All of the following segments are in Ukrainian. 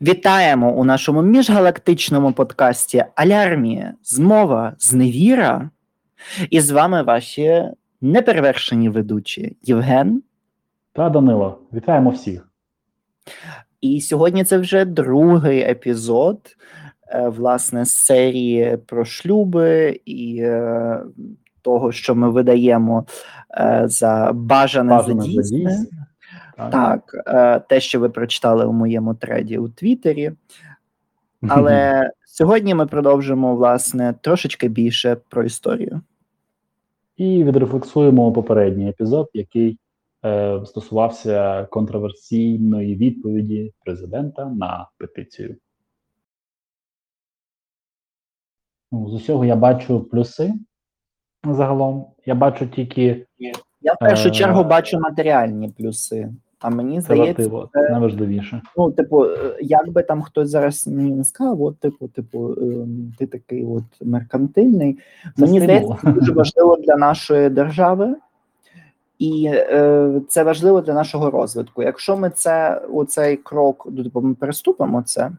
Вітаємо у нашому міжгалактичному подкасті Алярмія, змова, зневіра. І з вами ваші неперевершені ведучі Євген та Данило. Вітаємо всіх. І сьогодні це вже другий епізод е, власне з серії про шлюби і е, того, що ми видаємо е, за бажане, бажане за дійсне. Так, так е, те, що ви прочитали у моєму треді у Твіттері. Але сьогодні ми продовжимо, власне, трошечки більше про історію. І відрефлексуємо попередній епізод, який е, стосувався контроверсійної відповіді президента на петицію. Ну, З усього я бачу плюси загалом. Я бачу тільки. Я в першу е, чергу бачу матеріальні плюси. А мені здається, це, це найважливіше. Ну, типу, е, як би там хтось зараз мені не сказав, от, типу, типу, ем, ти такий от меркантильний. Це мені здається, це дуже важливо для нашої держави, і е, це важливо для нашого розвитку. Якщо ми це оцей крок, ну, типу, ми переступимо це,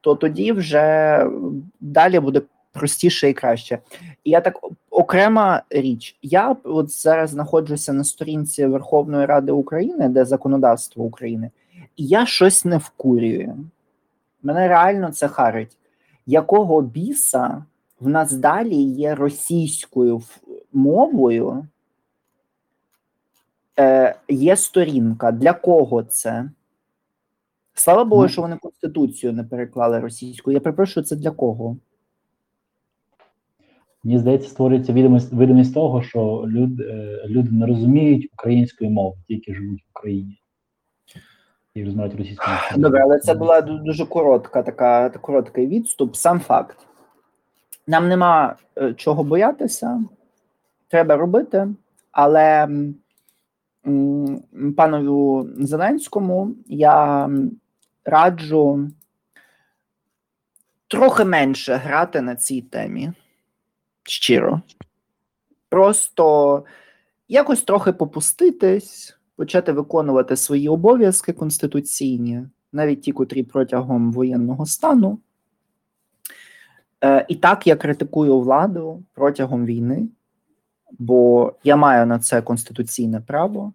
то тоді вже далі буде простіше і краще. І я так окрема річ. Я от зараз знаходжуся на сторінці Верховної Ради України, де законодавство України, і я щось не вкурюю. Мене реально це харить. Якого біса в нас далі є російською мовою? Е, Є сторінка. Для кого це? Слава Богу, що вони Конституцію не переклали російською. Я перепрошую, це для кого? Мені здається, створюється відомість видимість того, що люд, е, люди не розуміють української мови, тільки живуть в Україні і розмовляють російською. Добре, але це була дуже коротка, така короткий відступ. Сам факт. Нам нема е, чого боятися, треба робити, але панові Зеленському я раджу трохи менше грати на цій темі щиро. Просто якось трохи попуститись, почати виконувати свої обов'язки конституційні, навіть ті, котрі протягом воєнного стану. Е, І так я критикую владу протягом війни, бо я маю на це конституційне право.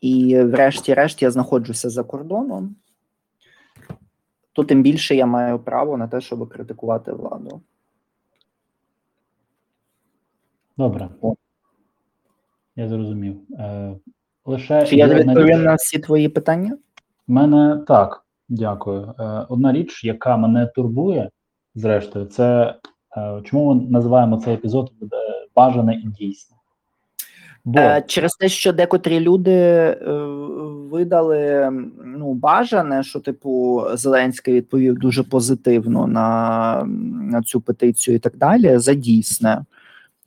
І, врешті-решт, я знаходжуся за кордоном, то тим більше я маю право на те, щоб критикувати владу. Добре. Я зрозумів. Е, лише Чи я відповім на всі твої питання? У мене так, дякую. Е, одна річ, яка мене турбує, зрештою, це е, чому ми називаємо цей епізод бажане і дійсне? Бо через те, що декотрі люди видали ну бажане, що типу Зеленський відповів дуже позитивно на, на цю петицію і так далі, за дійсне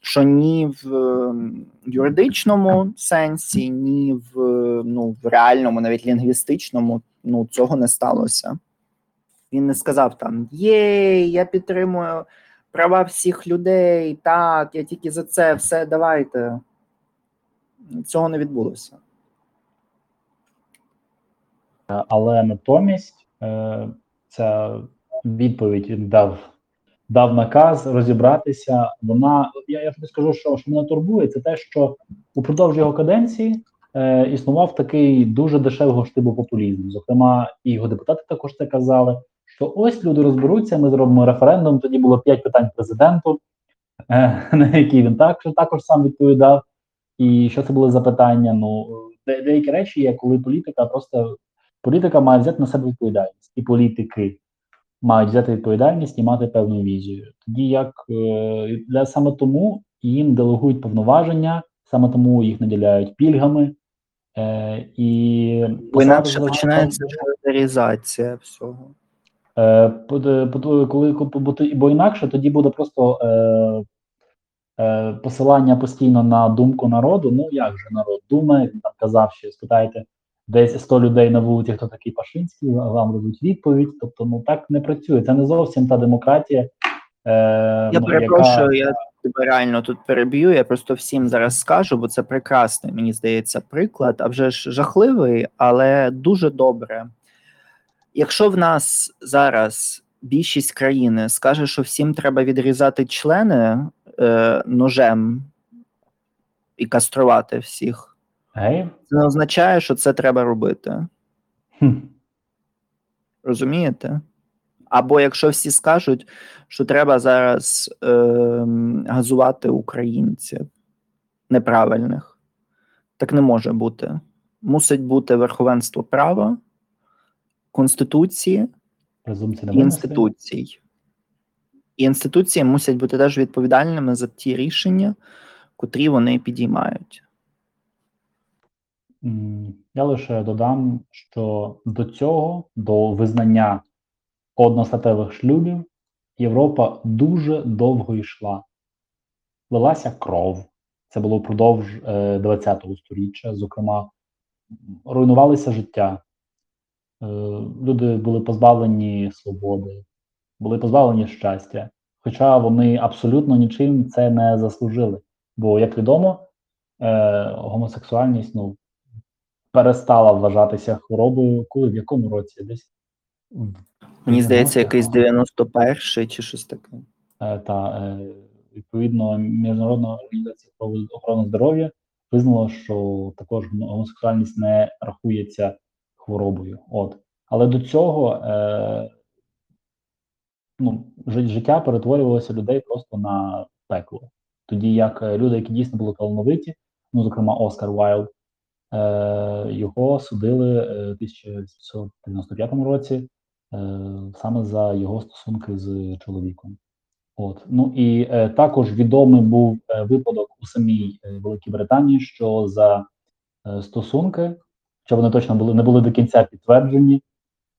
що ні в ем, юридичному сенсі, ні в ну, в реальному, навіть лінгвістичному, ну цього не сталося. Він не сказав там Єй, я підтримую права всіх людей, так, я тільки за це все давайте. Цього не відбулося. Але натомість е, ця відповідь він дав дав наказ розібратися. Вона я я тобі скажу, що що мене турбує, це те, що упродовж його каденції е, існував такий дуже дешевого штибу популізм. Зокрема, і його депутати також це казали. Що ось люди розберуться, ми зробимо референдум. Тоді було п'ять питань президенту, е, на які він також також сам відповідав. І що це були за питання? Ну де, деякі речі є, коли політика просто політика має взяти на себе відповідальність, і політики мають взяти відповідальність і мати певну візію. Тоді як е, для саме тому їм делегують повноваження, саме тому їх наділяють пільгами. Е, і Бо інакше починається мілітаризація всього. Е, коли, Бо інакше тоді буде просто е, е, посилання постійно на думку народу. Ну як же народ думає, він там казав, що спитайте десь 100 людей на вулиці, хто такий Пашинський, вам дадуть відповідь. Тобто, ну так не працює. Це не зовсім та демократія. Е, Я ну, перепрошую, яка... я тебе реально тут переб'ю. Я просто всім зараз скажу, бо це прекрасний, мені здається, приклад, а вже ж жахливий, але дуже добре. Якщо в нас зараз більшість країни скаже, що всім треба відрізати члени е, ножем і каструвати всіх, Геїв? це не означає, що це треба робити. Хм. Розумієте? Або якщо всі скажуть, що треба зараз е, газувати українців неправильних, так не може бути. Мусить бути верховенство права, конституції і інституцій. І інституції мусять бути теж відповідальними за ті рішення, котрі вони підіймають. Я лише додам, що до цього, до визнання одностатевих шлюбів, Європа дуже довго йшла. Лилася кров. Це було впродовж е, 20-го сторіччя. Зокрема, руйнувалися життя. Е, люди були позбавлені свободи, були позбавлені щастя. Хоча вони абсолютно нічим це не заслужили. Бо, як відомо, е, гомосексуальність ну, перестала вважатися хворобою, коли в якому році десь Мені здається, якийсь 91-й чи щось таке. е, та е, відповідно Міжнародна організація охорони- здоров'я визнала, що також гомосексуальність не рахується хворобою. От але до цього е, ну, життя перетворювалося людей просто на пекло. Тоді як е, люди, які дійсно були талановиті, ну зокрема Оскар Вайлд, його судили е, в 1995 році е, саме за його стосунки з чоловіком. От ну і е, також відомий був е, випадок у самій е, Великій Британії, що за е, стосунки, що вони точно були не були до кінця підтверджені,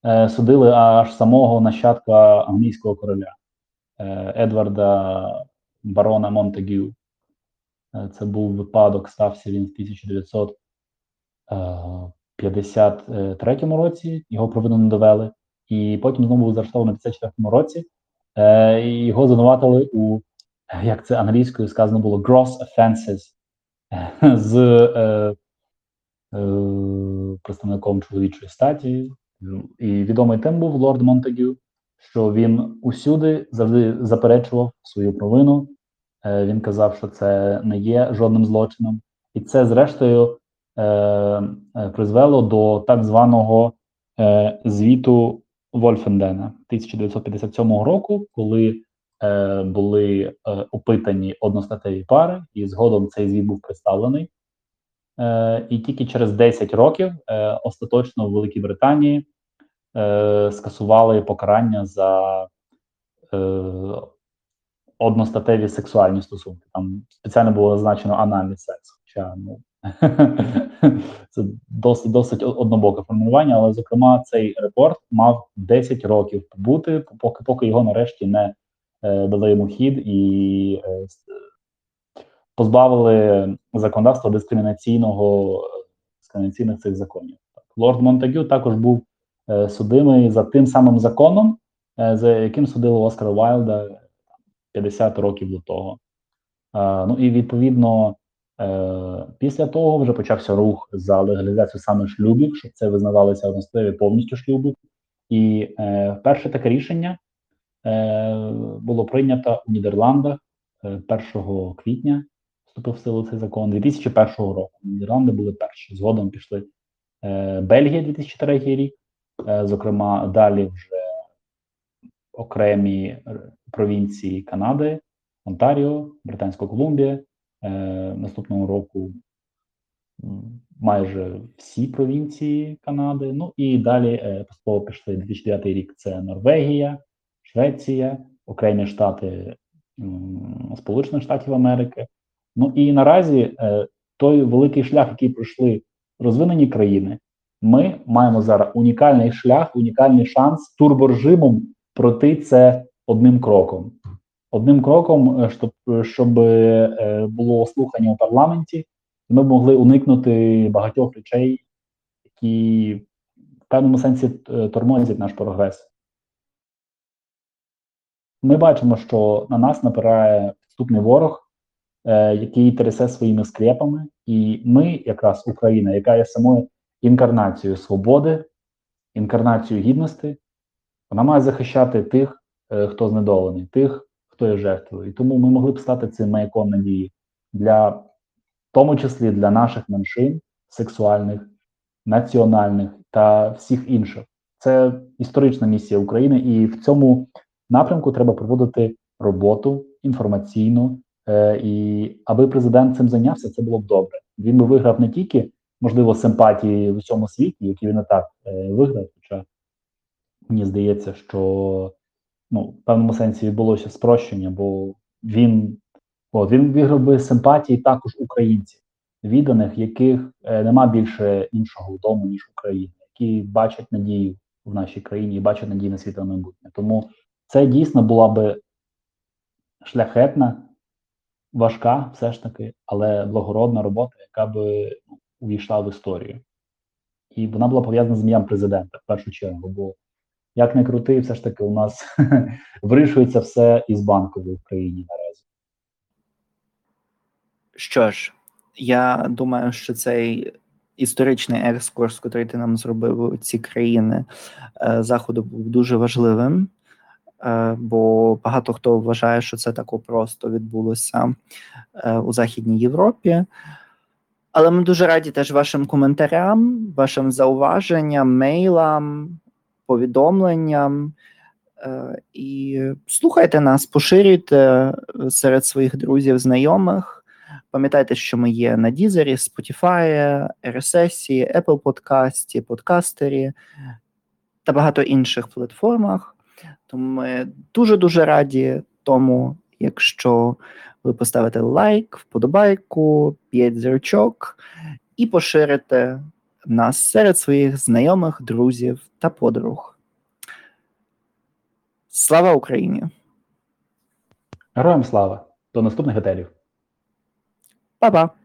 е, судили аж самого нащадка англійського короля е, Едварда Барона Монтегю. Е, це був випадок, стався він в 1953 році. Його провину не довели, і потім знову був заарештований в 54 році. Е, його звинуватили у як це англійською сказано було gross offenses е, з е, е, представником чоловічої статі. І відомий тим був лорд Монтегю, що він усюди завжди заперечував свою провину. Е, він казав, що це не є жодним злочином, і це, зрештою, е, е, призвело до так званого е, звіту Вольфендена 1957 року, коли е, були е, опитані одностатеві пари, і згодом цей звіт був представлений. Е, і тільки через 10 років е, остаточно в Великій Британії е, скасували покарання за е, одностатеві сексуальні стосунки. Там спеціально було зазначено анальний секс. Хоча ну це досить досить однобоке формулювання, але зокрема цей репорт мав 10 років побути, поки поки його нарешті не е, дали йому хід і е, позбавили законодавства дискримінаційного дискримінаційних цих законів. Так, Лорд Монтегю також був е, судимий за тим самим законом, е, за яким судили Оскара Вайлда 50 років до того. Е, ну і відповідно. Е, Після того вже почався рух за легалізацію саме шлюбів, щоб це визнавалися одностатеві повністю шлюби. І е, перше таке рішення е, було прийнято у Нідерландах е, 1 квітня. Вступив в силу цей закон 2001 року. Нідерланди були перші. Згодом пішли е, Бельгія 2003 рік. Зокрема, далі вже окремі провінції Канади, Онтаріо, Британська Колумбія. Е, наступного року майже всі провінції Канади. Ну і далі е, поступово пішли 2009 рік. Це Норвегія, Швеція, окремі штати Сполучених Штатів Америки. Ну і наразі е, той великий шлях, який пройшли розвинені країни, ми маємо зараз унікальний шлях, унікальний шанс турборежимом пройти це одним кроком одним кроком, е, щоб щоб е, було слухання у парламенті, ми б могли уникнути багатьох речей, які в певному сенсі е, тормозять наш прогрес. Ми бачимо, що на нас напирає підступний ворог, який трясе своїми скрепами, і ми, якраз Україна, яка є самою інкарнацією свободи, інкарнацію гідності, вона має захищати тих, е, хто знедолений, тих, хто є жертвою. І тому ми могли б стати цим маяком надії для, в тому числі для наших меншин, сексуальних, національних та всіх інших. Це історична місія України, і в цьому напрямку треба проводити роботу інформаційну. Е, і аби президент цим зайнявся, це було б добре. Він би виграв не тільки можливо симпатії в усьому світі, які він і так е, виграв. Хоча мені здається, що ну, в певному сенсі відбулося спрощення, бо він от, він виграв би симпатії також українців, відданих, яких е, нема більше іншого вдому, ніж Україна, які бачать надію в нашій країні і бачать надію на світле майбутнє. Тому це дійсно була би шляхетна, важка, все ж таки, але благородна робота, яка би ну, увійшла в історію. І вона була пов'язана з ім'ям президента в першу чергу. Бо як не крути, все ж таки у нас вирішується все із банкової в країні наразі. Що ж, я думаю, що цей історичний екскурс, який ти нам зробив ці країни е, заходу, був дуже важливим. Е, бо багато хто вважає, що це тако просто відбулося е, у Західній Європі. Але ми дуже раді теж вашим коментарям, вашим зауваженням, мейлам, повідомленням. Е, і слухайте нас, поширюйте серед своїх друзів, знайомих. Пам'ятайте, що ми є на Дізері, Spotify, RSS, Apple Podcast, подкастері та багато інших платформах. Тому ми дуже-дуже раді тому, якщо ви поставите лайк, вподобайку, 5 зірочок і поширите нас серед своїх знайомих, друзів та подруг. Слава Україні! Героям слава! До наступних готелів! Па-па!